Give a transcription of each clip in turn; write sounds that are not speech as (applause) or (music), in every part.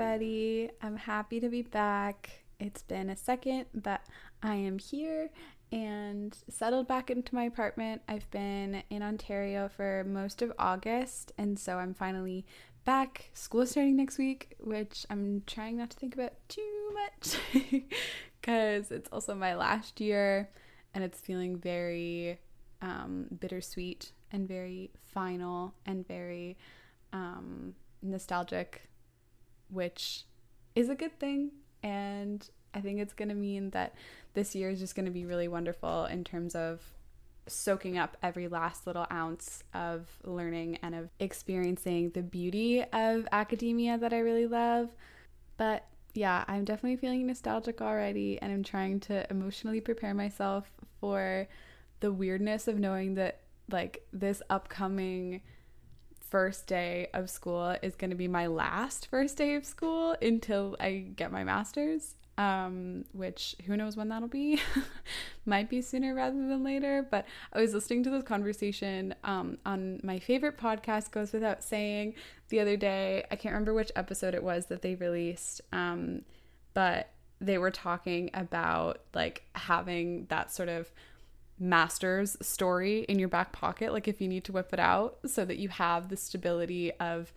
everybody. I'm happy to be back. It's been a second, but I am here and settled back into my apartment. I've been in Ontario for most of August, and so I'm finally back. School starting next week, which I'm trying not to think about too much (laughs) because it's also my last year and it's feeling very um, bittersweet and very final and very um, nostalgic which is a good thing. And I think it's going to mean that this year is just going to be really wonderful in terms of soaking up every last little ounce of learning and of experiencing the beauty of academia that I really love. But yeah, I'm definitely feeling nostalgic already, and I'm trying to emotionally prepare myself for the weirdness of knowing that, like, this upcoming first day of school is going to be my last first day of school until I get my master's. Um, which who knows when that'll be? (laughs) Might be sooner rather than later. But I was listening to this conversation um, on my favorite podcast, Goes Without Saying, the other day. I can't remember which episode it was that they released, um, but they were talking about like having that sort of master's story in your back pocket, like if you need to whip it out, so that you have the stability of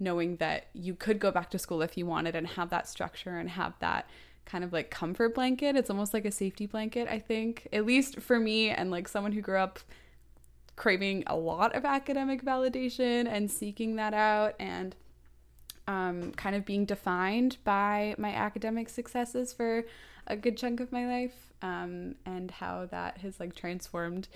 knowing that you could go back to school if you wanted and have that structure and have that kind of like comfort blanket. It's almost like a safety blanket, I think, at least for me and like someone who grew up craving a lot of academic validation and seeking that out and um, kind of being defined by my academic successes for a good chunk of my life um, and how that has like transformed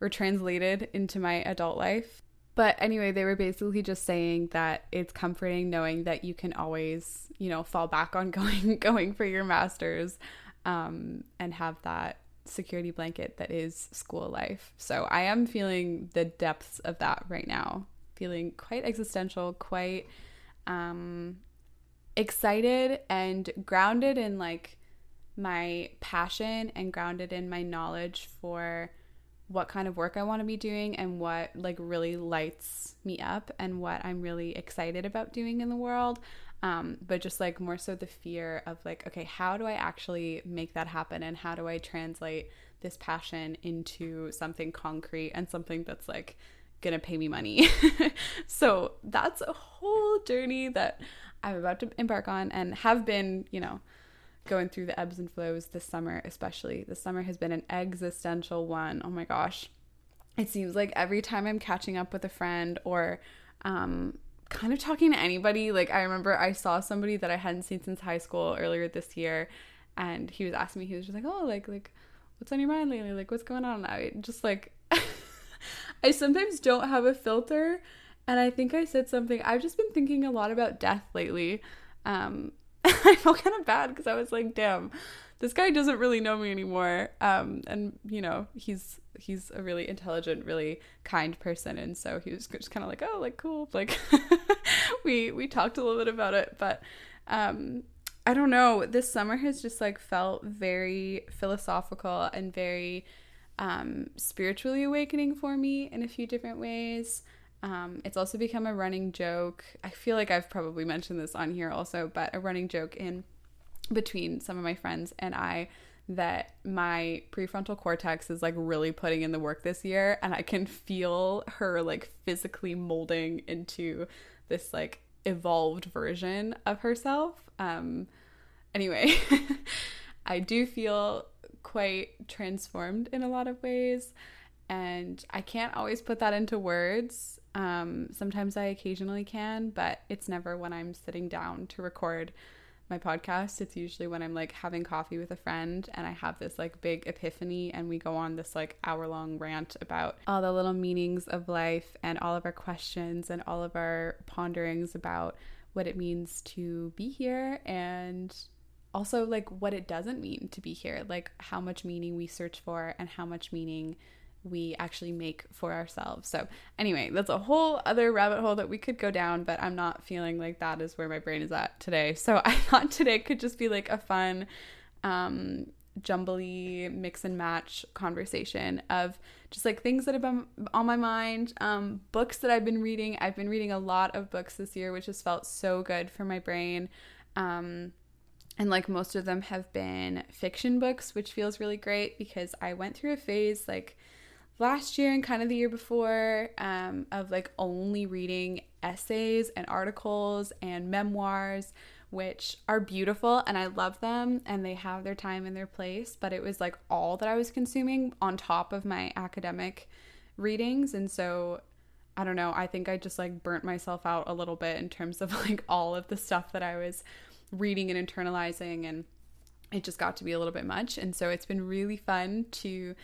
or translated into my adult life. But anyway, they were basically just saying that it's comforting knowing that you can always, you know, fall back on (laughs) going going for your masters um, and have that security blanket that is school life. So I am feeling the depths of that right now, feeling quite existential, quite um, excited and grounded in like my passion and grounded in my knowledge for what kind of work I want to be doing and what like really lights me up and what I'm really excited about doing in the world. Um, but just like more so the fear of like, okay, how do I actually make that happen and how do I translate this passion into something concrete and something that's like gonna pay me money? (laughs) so that's a whole journey that I'm about to embark on and have been, you know, going through the ebbs and flows this summer, especially. This summer has been an existential one. Oh my gosh. It seems like every time I'm catching up with a friend or um, kind of talking to anybody, like I remember I saw somebody that I hadn't seen since high school earlier this year, and he was asking me, he was just like, Oh, like, like, what's on your mind lately? Like, what's going on? I just like, (laughs) I sometimes don't have a filter. And I think I said something, I've just been thinking a lot about death lately. Um, (laughs) I felt kind of bad because I was like, damn, this guy doesn't really know me anymore. Um, and you know, he's he's a really intelligent, really kind person, and so he was just kind of like, oh, like cool, (laughs) like we we talked a little bit about it, but um, I don't know. This summer has just like felt very philosophical and very um, spiritually awakening for me in a few different ways. Um, it's also become a running joke. I feel like I've probably mentioned this on here also, but a running joke in between some of my friends and I that my prefrontal cortex is like really putting in the work this year and I can feel her like physically molding into this like evolved version of herself. Um anyway, (laughs) I do feel quite transformed in a lot of ways and I can't always put that into words. Um, sometimes I occasionally can, but it's never when I'm sitting down to record my podcast. It's usually when I'm like having coffee with a friend and I have this like big epiphany and we go on this like hour long rant about all the little meanings of life and all of our questions and all of our ponderings about what it means to be here and also like what it doesn't mean to be here, like how much meaning we search for and how much meaning we actually make for ourselves. So, anyway, that's a whole other rabbit hole that we could go down, but I'm not feeling like that is where my brain is at today. So, (laughs) I thought today could just be like a fun um, jumbly mix and match conversation of just like things that have been on my mind, um, books that I've been reading. I've been reading a lot of books this year, which has felt so good for my brain. Um, and like most of them have been fiction books, which feels really great because I went through a phase like last year and kind of the year before um, of like only reading essays and articles and memoirs which are beautiful and I love them and they have their time and their place, but it was like all that I was consuming on top of my academic readings. And so I don't know, I think I just like burnt myself out a little bit in terms of (laughs) like all of the stuff that I was reading and internalizing and it just got to be a little bit much. And so it's been really fun to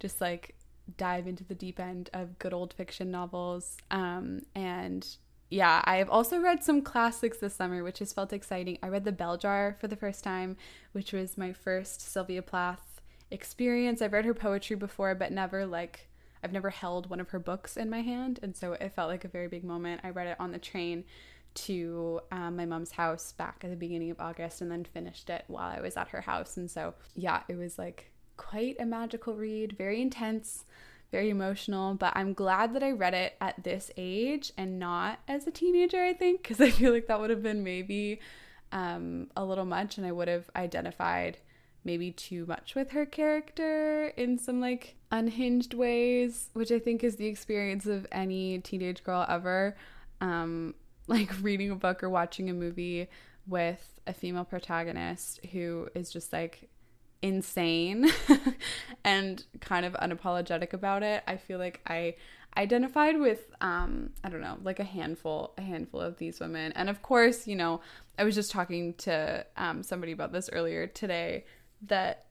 just like dive into the deep end of good old fiction novels um, and yeah, I have also read some classics this summer, which has felt exciting. I read The Bell Jar for the first time, which was my first Sylvia Plath experience. I've read her poetry before, but never like I've never held one of her books in my hand, and so it felt like a very big moment. I read it on the train to um, my mom's house back at the beginning of August, and then finished it while I was at her house. And so, yeah, it was like quite a magical read, very intense very emotional, but I'm glad that I read it at this age and not as a teenager, I think, because (laughs) I feel like that would have been maybe um, a little much and I would have identified maybe too much with her character in some like unhinged ways, which I think is the experience of any teenage girl ever. Um, (laughs) like reading a book or watching a movie with a female protagonist who is just like insane (laughs) and kind of unapologetic about it. I feel like I identified with um I don't know, like a handful a handful of these women. And of course, you know, I was just talking to um somebody about this earlier today that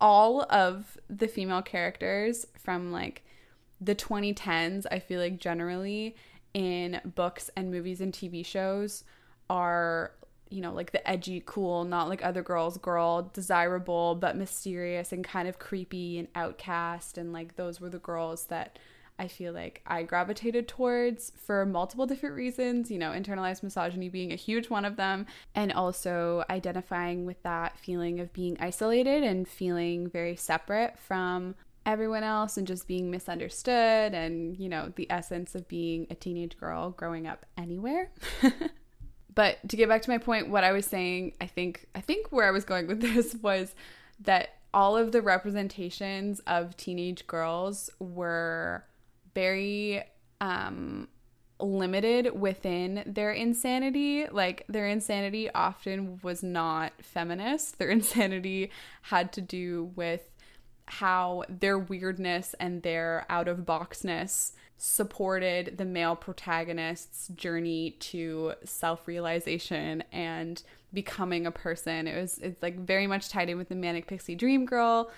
all of the female characters from like the 2010s, I feel like generally in books and movies and TV shows are you know, like the edgy, cool, not like other girls, girl, desirable, but mysterious and kind of creepy and outcast. And like those were the girls that I feel like I gravitated towards for multiple different reasons, you know, internalized misogyny being a huge one of them, and also identifying with that feeling of being isolated and feeling very separate from everyone else and just being misunderstood and, you know, the essence of being a teenage girl growing up anywhere. (laughs) But to get back to my point, what I was saying, I think I think where I was going with (laughs) this was that all of the representations of teenage girls were very um limited within their insanity. Like their insanity often was not feminist. Their (laughs) insanity had to do with how their weirdness and their out of boxness supported the male protagonist's journey to self-realization and becoming a person. It was it's like very much tied in with the manic pixie dream girl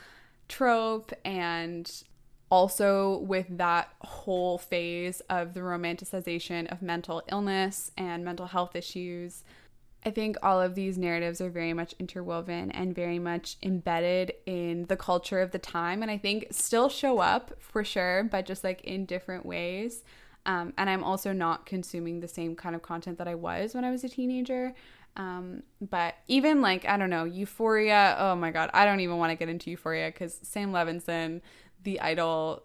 trope and also with that whole phase of the romanticization of mental illness and mental health issues I think all of these narratives are very much interwoven and very much embedded in the culture of the time. And I think still show up for sure, but just like in different ways. Um, and I'm also not consuming the same kind of content that I was when I was a teenager. Um, but even like, I don't know, Euphoria, oh my God, I don't even want to get into Euphoria because Sam Levinson, the idol,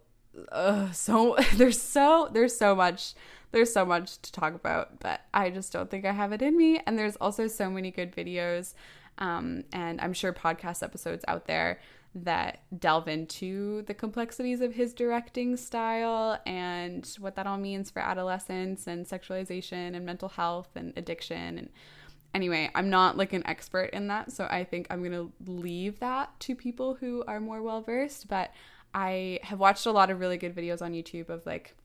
so (laughs) there's so, there's so much there's so much to talk about, but I just don't think I have it in me. And there's also so many good videos, um, and I'm sure podcast episodes out there that delve into the complexities of his directing style and what that all means for adolescence and sexualization and mental health and addiction and anyway i'm not like an expert in that so i think i'm going to leave that to people who are more well versed but i have watched a lot of really good videos on youtube of like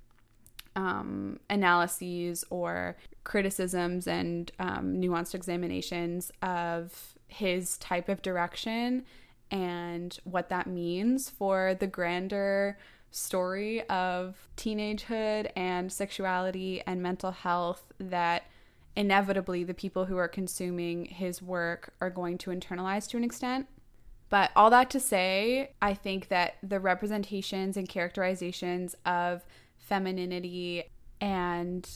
um, analyses or criticisms and um, nuanced examinations of his type of direction and what that means for the grander story of teenagehood and sexuality and mental health that inevitably the people who are consuming his work are going to internalize to an extent. But all that to say, I think that the representations and characterizations of femininity and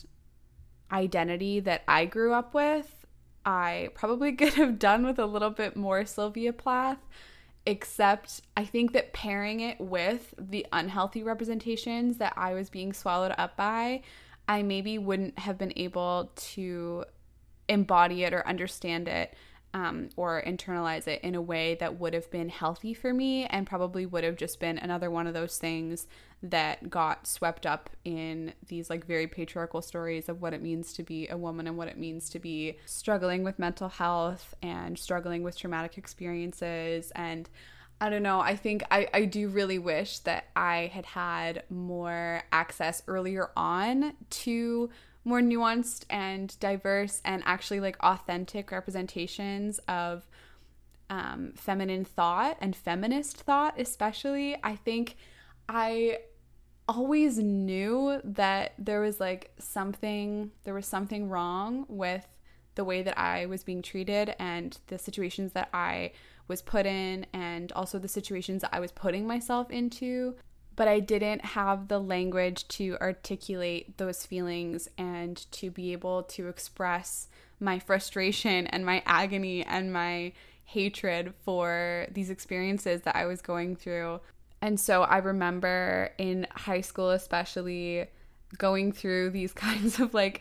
identity that I grew up with, I probably (laughs) could have done with a little bit more Sylvia Plath. except I think that pairing it with the unhealthy representations that I was being swallowed up by, I maybe wouldn't have been able to embody it or understand it um, or internalize it in a way that would have been healthy for me and probably would have just been another one of those things that got swept up in these like very patriarchal stories of what it means to be a woman and what it means to be struggling with mental health and struggling with traumatic experiences and I don't know. I think I, I do really wish that I had had more access earlier on to more nuanced and diverse and actually like authentic representations of um, feminine thought and feminist thought, especially. I think I always knew that there was like something, there was something wrong with the way that I was being treated and the situations that I was put in, and also the situations that I was putting myself into but I didn't have the language to articulate those feelings and to be able to express my frustration and my agony and my hatred for these experiences that I was going through. And so I remember in high school, especially going through these (laughs) kinds of like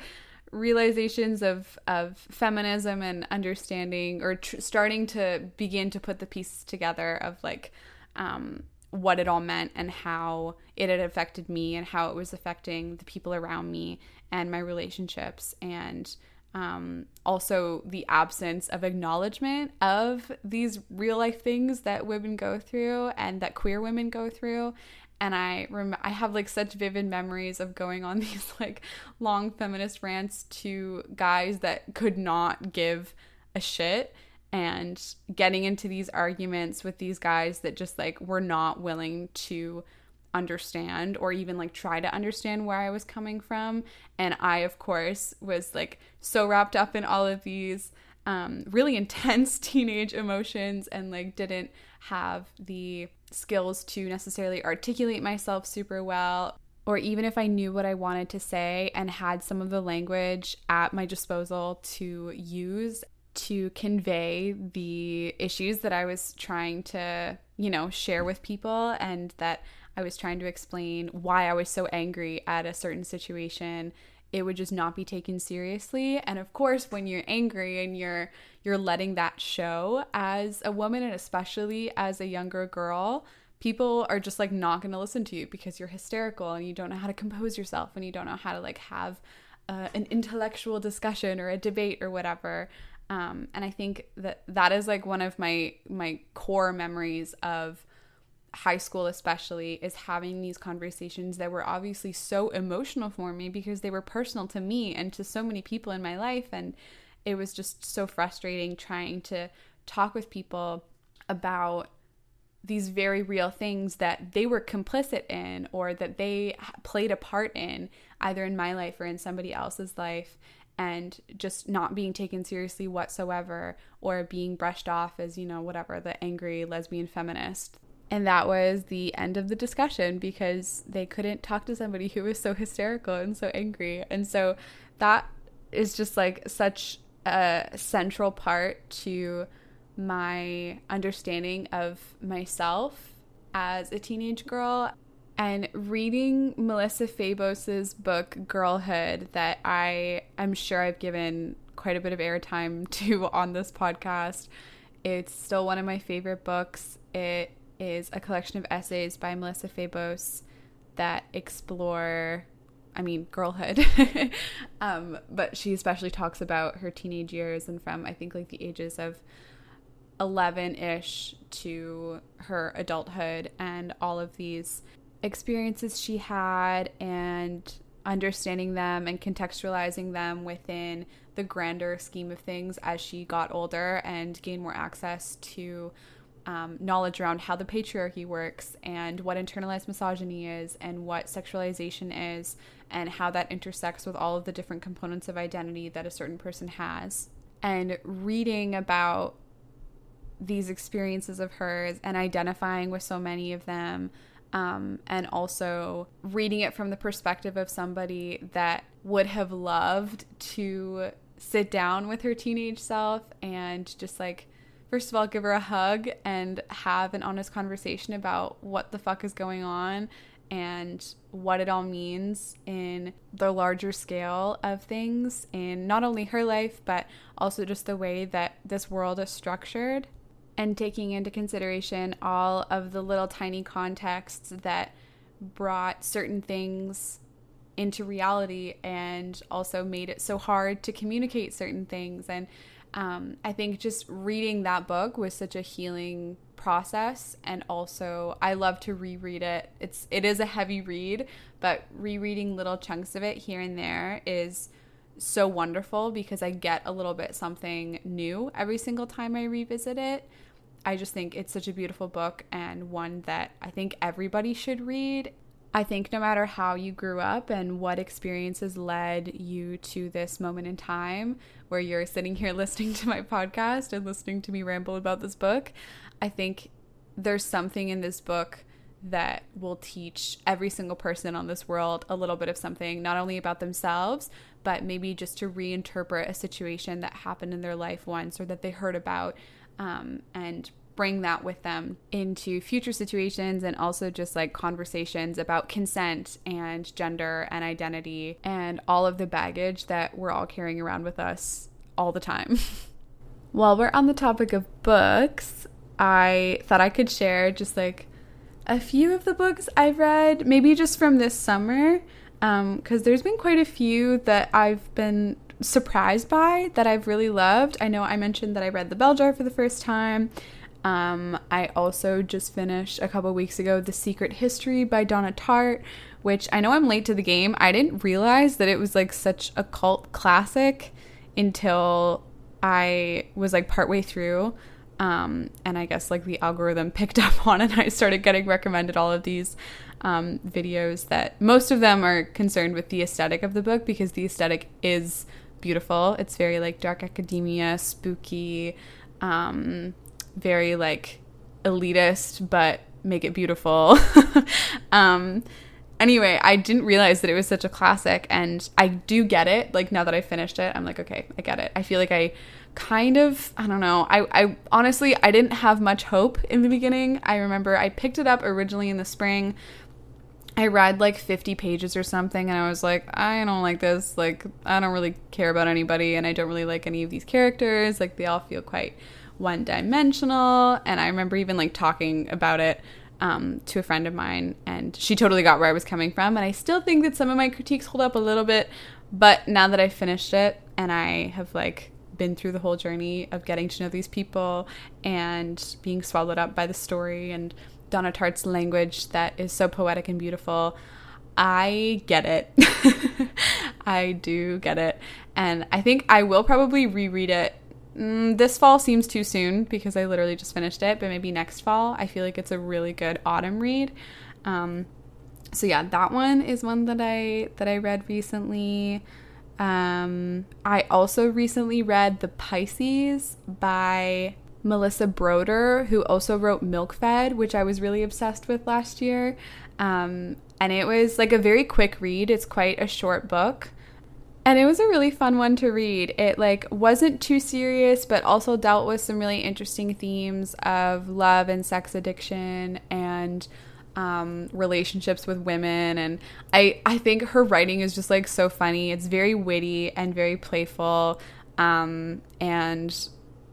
realizations of of feminism and understanding or tr- starting to begin to put the pieces together of like um what it all meant and how it had affected me and how it was affecting the people around me and my relationships and um, also the absence of acknowledgement of these real life things that women go through and that queer women go through. And I rem- I have like such vivid memories of going on (laughs) these like long feminist rants to guys that could not give a shit and getting into these arguments with these guys that just like were not willing to understand or even like try to understand where I was coming from. And I, of course, was like so wrapped up in all of these um, really (laughs) intense teenage emotions and like didn't have the skills to necessarily articulate myself super well. Or even if I knew what I wanted to say and had some of the language at my disposal to use, to convey the issues that I was trying to, you know, share with people and that I was trying to explain why I was so angry at a certain situation it would just not be taken seriously. And of course when you're angry and you're you're letting that show as a woman and especially as a younger girl people are just like not going to listen to you because you're hysterical and you don't know how to compose yourself and you don't know how to like have uh, an intellectual discussion or a debate or whatever um, and I think that that is like one of my my core memories of high school especially is having these conversations that were obviously so emotional for me because they were personal to me and to so many people in my life. And it was just so frustrating trying to talk with people about these very real things that they were complicit in or that they played a part in either in my life or in somebody else's life and just not being taken seriously whatsoever or being brushed off as, you know, whatever, the angry lesbian feminist. And that was the end of the discussion because they couldn't talk to somebody who was so hysterical and so angry. And so that is just like such a central part to my understanding of myself as a teenage girl and reading Melissa Febos's book Girlhood that I am sure I've given quite a bit of airtime (laughs) to on this podcast. It's still one of my favorite books. It is a collection of essays by Melissa Febos that explore I mean, girlhood. (laughs) um, but she especially talks about her teenage years and from, I think, like the ages of 11 ish to her adulthood and all of these experiences she had and understanding them and contextualizing them within the grander scheme of things as she got older and gained more access to um, knowledge around how the patriarchy works and what internalized misogyny is and what sexualization is and how that intersects with all of the different components of identity that a certain person has. And reading about these experiences of hers and identifying with so many of them um, and also reading it from the perspective of somebody that would have loved to sit down with her teenage self and just like first of all, give her a hug and have an honest conversation about what the fuck is going on and what it all means in the larger scale of things in not only her life, but also just the way that this world is structured and taking into consideration all of the little tiny contexts that brought certain things into reality and also made it so hard to communicate certain things. And um, I think just reading that book was such a healing process and also I love to reread it. It's it is a heavy read, but rereading little chunks of it here and there is so wonderful because I get a little bit something new every single time I revisit it. I just think it's such a beautiful book and one that I think everybody should read. I think no matter how you grew up and what experiences led you to this moment in time where you're sitting here (laughs) listening to my podcast and listening to me ramble about this book, I think there's something in this book that will teach every single person on this world a little bit of something, not only about themselves, but maybe just to reinterpret a situation that happened in their life once or that they heard about um, and bring that with them into future situations and also just like conversations about consent and gender and identity and all of the baggage that we're all carrying around with us all the time. (laughs) While we're on the topic of books, I thought I could share just like a few of the books I've read, maybe just from this summer, because um, there's been quite a few that I've been surprised by that I've really loved. I know I mentioned that I read The Bell Jar for the first time. Um, I also just finished a couple weeks ago The Secret History by Donna Tartt, which I know I'm late to the game. I didn't realize that it was like such a cult classic until I was like partway through. Um, and I guess like the algorithm (laughs) picked up on it. And I started getting recommended all of these um, videos that most of them are concerned with the aesthetic of the book because the aesthetic is beautiful. It's very like dark academia, spooky, um, very like elitist, but make it beautiful. (laughs) anyway, I didn't realize that it was such a classic, and I do get it. Like now that I finished it, I'm like, okay, I get it. I feel like I kind of i don't know I, I honestly i didn't have much hope in the beginning i remember i picked it up originally in the spring i read like 50 pages or something and i was like i don't like this like i don't really care about anybody and i don't really like any of these characters like they all feel quite one dimensional and i remember even like talking about it um, to a friend of mine and she totally got where i was coming from and i still think that some of my critiques hold up a little bit but now that i finished it and i have like been through the whole journey of getting to know these people and being swallowed up by the story and Donna Tartt's language that is so poetic and beautiful. I get it. (laughs) I do get it. And I think I will probably reread it. Mm, this fall seems too soon because I literally just finished it, but maybe next fall. I feel like it's a really good autumn read. Um, so yeah, that one is one that I that I read recently. Um, I also recently read The Pisces by Melissa Broder, who also wrote Milk Fed, which I was really obsessed with last year. Um, and it was like a very quick read. It's quite a short book. And it was a really fun one to read. It like wasn't too serious, but also dealt with some really interesting themes of love and sex addiction and um, relationships with women. And I, I think her writing is just like so funny. It's very witty and very playful. Um, and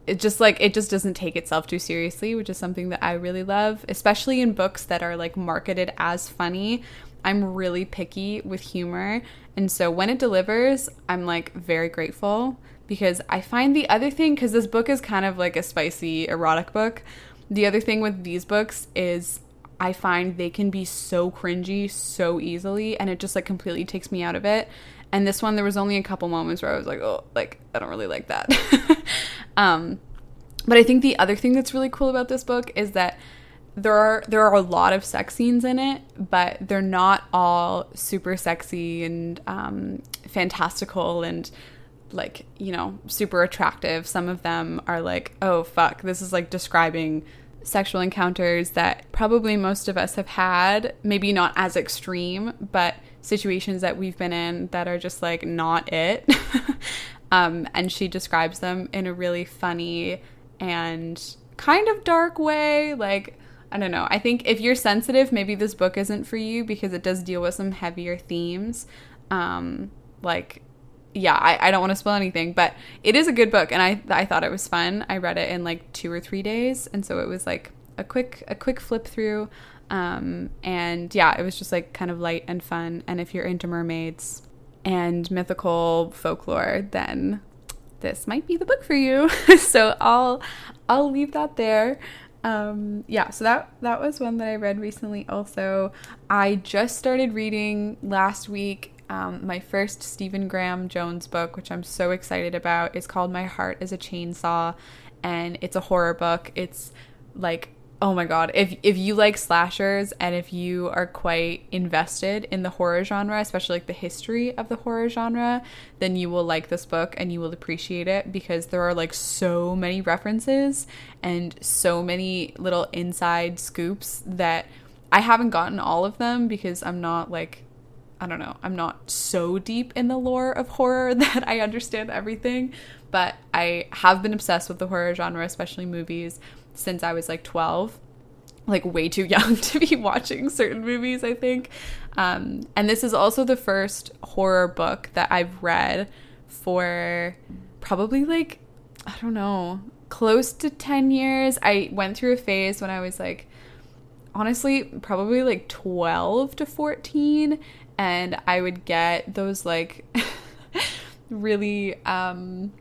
it just like it just doesn't take itself too seriously which is something that i really love especially in books that are like marketed as funny i'm really picky with humor and so when it delivers i'm like very grateful because i find the other thing because this book is kind of like a spicy erotic book the other thing with these books is I find they can be so cringy so easily and it just like completely takes me out of it. And this one there was only a couple moments where I was like, "Oh, like I don't really like that." (laughs) um but I think the other thing that's really cool about this book is that there are there are a lot of sex scenes in it, but they're not all super sexy and um, fantastical and like you know super attractive. Some of them are like, oh fuck, this is like describing sexual encounters that probably most of us have had, maybe not as extreme, but situations that we've been in that are just like not it. (laughs) um, and she describes them in a really funny and kind of dark way. Like, I don't know. I think if you're sensitive, maybe this book isn't for you because it does deal with some heavier themes. Um, like, yeah, I, I don't want to spoil anything, but it is a good book, and I I thought it was fun. I read it in like two or three days, and so it was like a quick a quick flip through. Um, and yeah, it was just like kind of light and fun. And if you're into mermaids and mythical folklore, then this might be the book for you. (laughs) so I'll I'll leave that there. Um, yeah, so that that was one that I read recently. Also, I just started reading last week. Um, my first Stephen Graham Jones book, which I'm so excited about, is called My Heart is a Chainsaw, and it's a horror book. It's like oh my god. If if you like slashers and if you are quite invested in the horror genre especially like the history of the horror genre then you will like this book and you will appreciate it because there are like so many references and so many little inside scoops that I haven't gotten all of them because I'm not like I don't know, I'm not so deep in the lore of horror (laughs) that I understand everything, but I have been obsessed with the horror genre, especially movies since I was like 12 like way too young (laughs) to be watching certain movies, I think. Um, and this is also the first horror book that I've read for probably like, I don't know, close to 10 years. I went through a phase when I was like, honestly, probably like 12 to 14. And I would get those like (laughs) really, um,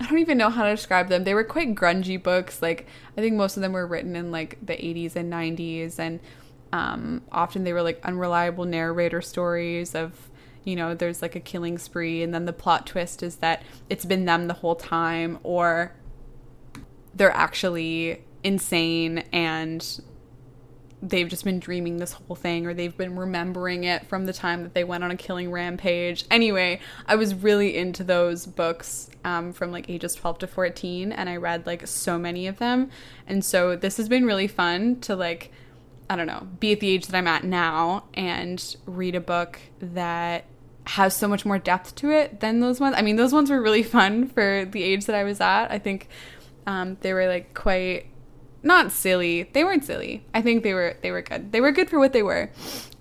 I don't even know how to describe them. They were quite grungy books. Like I think most of them were written in like the 80s and 90s and um, often they were like unreliable narrator stories of you know there's like a killing spree and then the plot twist is that it's been them the whole time or they're actually insane and they've just been dreaming this whole thing or they've been remembering it from the time that they went on a killing rampage. Anyway, I was really into those books um, from like ages 12 to 14 and I read like so many of them. And so this has been really fun to like, I don't know, be at the age that I'm at now and read a book that has so much more depth to it than those ones. I mean, those ones were really fun for the age that I was at. I think um, they were like quite not silly. They weren't silly. I think they were they were good. They were good for what they were,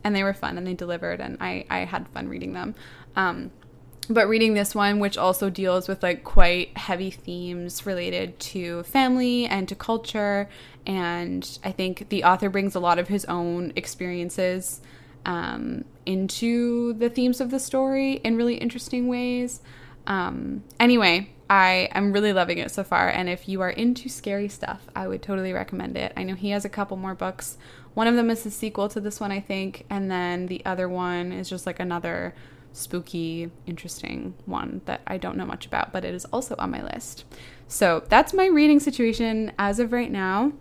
and they were fun and they delivered. And I I had fun reading them. Um, but reading this one, which also deals with like quite heavy themes related to family and to culture, and I think the author brings a lot of his own experiences um, into the themes of the story in really interesting ways. Um, anyway, I am really loving it so far. And if you are into scary stuff, I would totally recommend it. I know he has a couple more books. One of them is the sequel to this one, I think. And then the other one is just like another spooky, interesting one that I don't know much about, but it is also on my list. So that's my reading situation as of right now.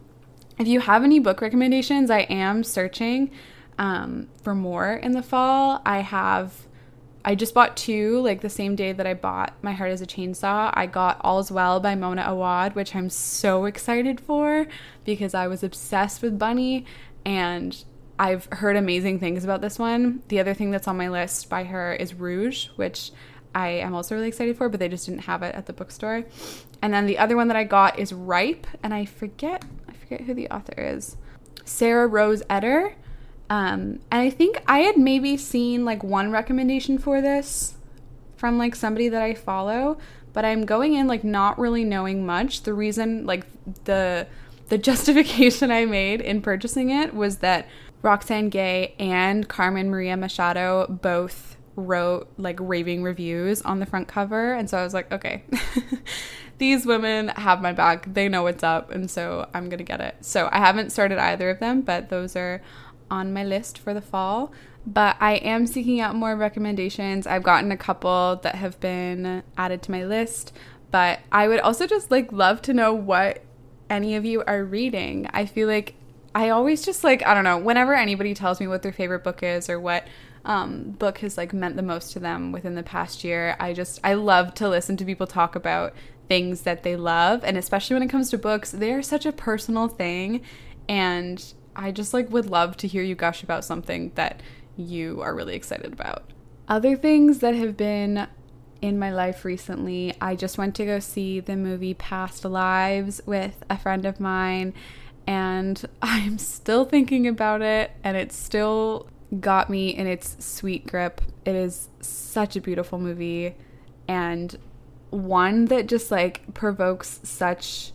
If you have any book recommendations, I am searching um, for more in the fall. I have I just bought two, like the same day that I bought My Heart is a Chainsaw. I got All's Well by Mona Awad, which I'm so excited for because I was obsessed with Bunny and I've heard amazing things about this one. The other thing that's on my list by her is Rouge, which I am also really excited for, but they just didn't have it at the bookstore. And then the other one that I got is Ripe, and I forget I forget who the author is. Sarah Rose Etter um, and I think I had maybe seen like one recommendation for this from like somebody that I follow, but I'm going in like not really knowing much. The reason like the the (laughs) justification I made in purchasing it was that Roxane Gay and Carmen Maria Machado both wrote like raving reviews on the front cover and so I was like, okay. (laughs) These women have my back. They know what's up and so I'm to get it. So I haven't started either of them, but those are on my list for the fall, but I am seeking out more recommendations. I've gotten a couple that have been added to my list, but I would also just like love to know what any of you are reading. I feel like I always just like I don't know, whenever anybody tells me what their favorite book is or what um, book has like meant the most to them within the past year, I just I love to listen to people talk about things that they love and especially when it comes to books, they are such a personal thing and I just like would love to hear you gush about something that you are really excited about. Other things that have been in my life recently. I just went to go see the movie Past Lives with a friend of mine, and (laughs) I'm still thinking about it, and it still got me in its sweet grip. It is such a beautiful movie, and one that just like provokes such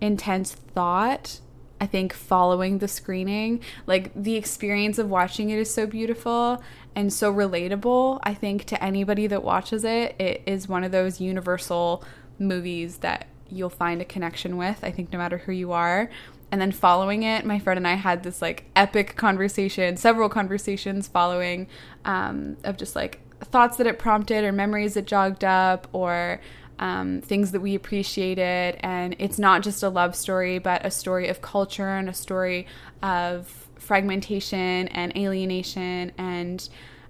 intense thought. I think following the screening, like the experience of watching it is so beautiful and so relatable. I think to anybody that watches it, it is one of those universal movies that you'll find a connection with. I think no matter who you are. And then following it, my friend and I had this like epic conversation, several conversations following um, of just like thoughts that it prompted or memories that jogged up or um, things that we appreciated. And it's not just a love story, but a story of culture and a story of fragmentation and alienation and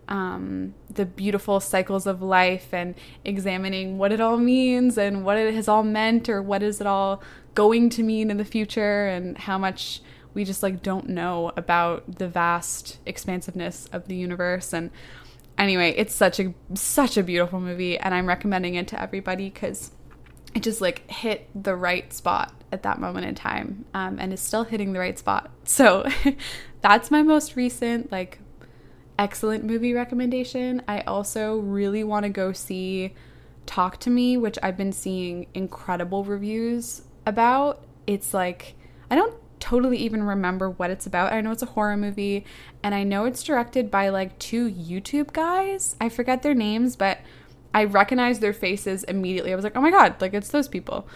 um, the beautiful cycles of life and examining what it all means and what it has all meant or what is it all going to mean in the future and how much we just like don't know about the vast expansiveness of the universe and anyway, it's such a such a beautiful movie, and I'm recommending it to everybody because it just like hit the right spot at that moment in time, um, and is still hitting the right spot. (laughs) So that's my most recent like excellent movie recommendation. I also really want to go see Talk to Me, which I've been seeing incredible reviews about. It's like I don't totally even remember what it's about. I know it's a horror movie and I know it's directed by like two YouTube guys. I forget their names, but I recognized their faces immediately. I was like, "Oh my god, like it's those people."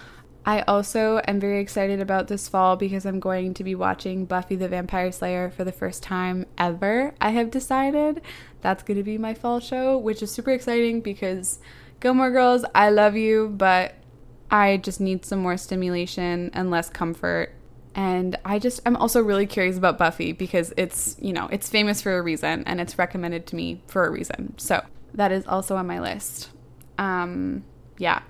I also am very excited about this fall because I'm going to be watching Buffy the Vampire Slayer for the first time ever. I have decided that's going to be my fall show, which is super exciting because Gilmore Girls, I love you, but I just need some more stimulation and less comfort and I just I'm also really curious about Buffy because it's, you know, it's famous for a reason and it's recommended to me for a reason. So, that is also on my list. Um yeah.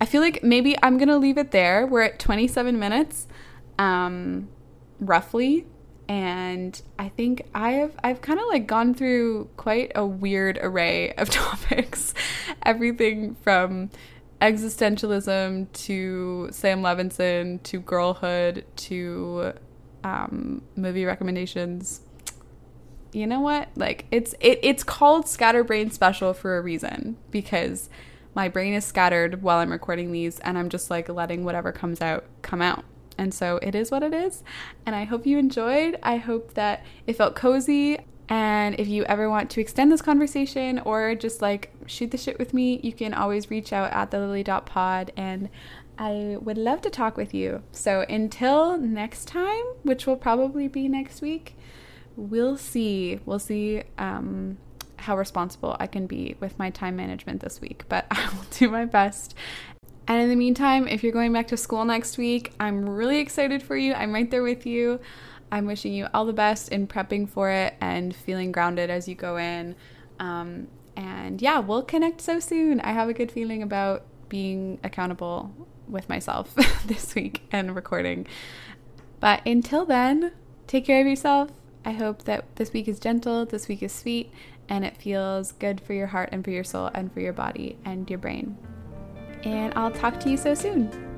I feel like maybe I'm going to leave it there. We're at 27 minutes um roughly and I think I have I've kind of like gone through quite a weird array of (laughs) topics. Everything from existentialism to Sam Levinson to girlhood to um, movie recommendations. You know what? Like it's it, it's called Scatterbrain Special for a reason because my brain is scattered while I'm recording these and I'm just like letting whatever comes out come out. And so it is what it is. And I hope you enjoyed. I hope that it felt cozy. And if you ever want to extend this conversation or just like shoot the shit with me, you can always reach out at the lily.pod and I would love to talk with you. So until next time, which will probably be next week, we'll see. We'll see um, how responsible I can be with my time management this week, but (laughs) I will do my best. And in the meantime, if you're going back to school next week, I'm really excited for you. I'm right there with you. I'm wishing you all the best in prepping for it and feeling grounded as you go in. Um, and yeah, we'll connect so soon. I have a good feeling about being accountable with myself (laughs) this week and recording. But until then, take care of yourself. I hope that this week is gentle, this week is sweet, and it feels good for your heart and for your soul and for your body and your brain. And I'll talk to you so soon.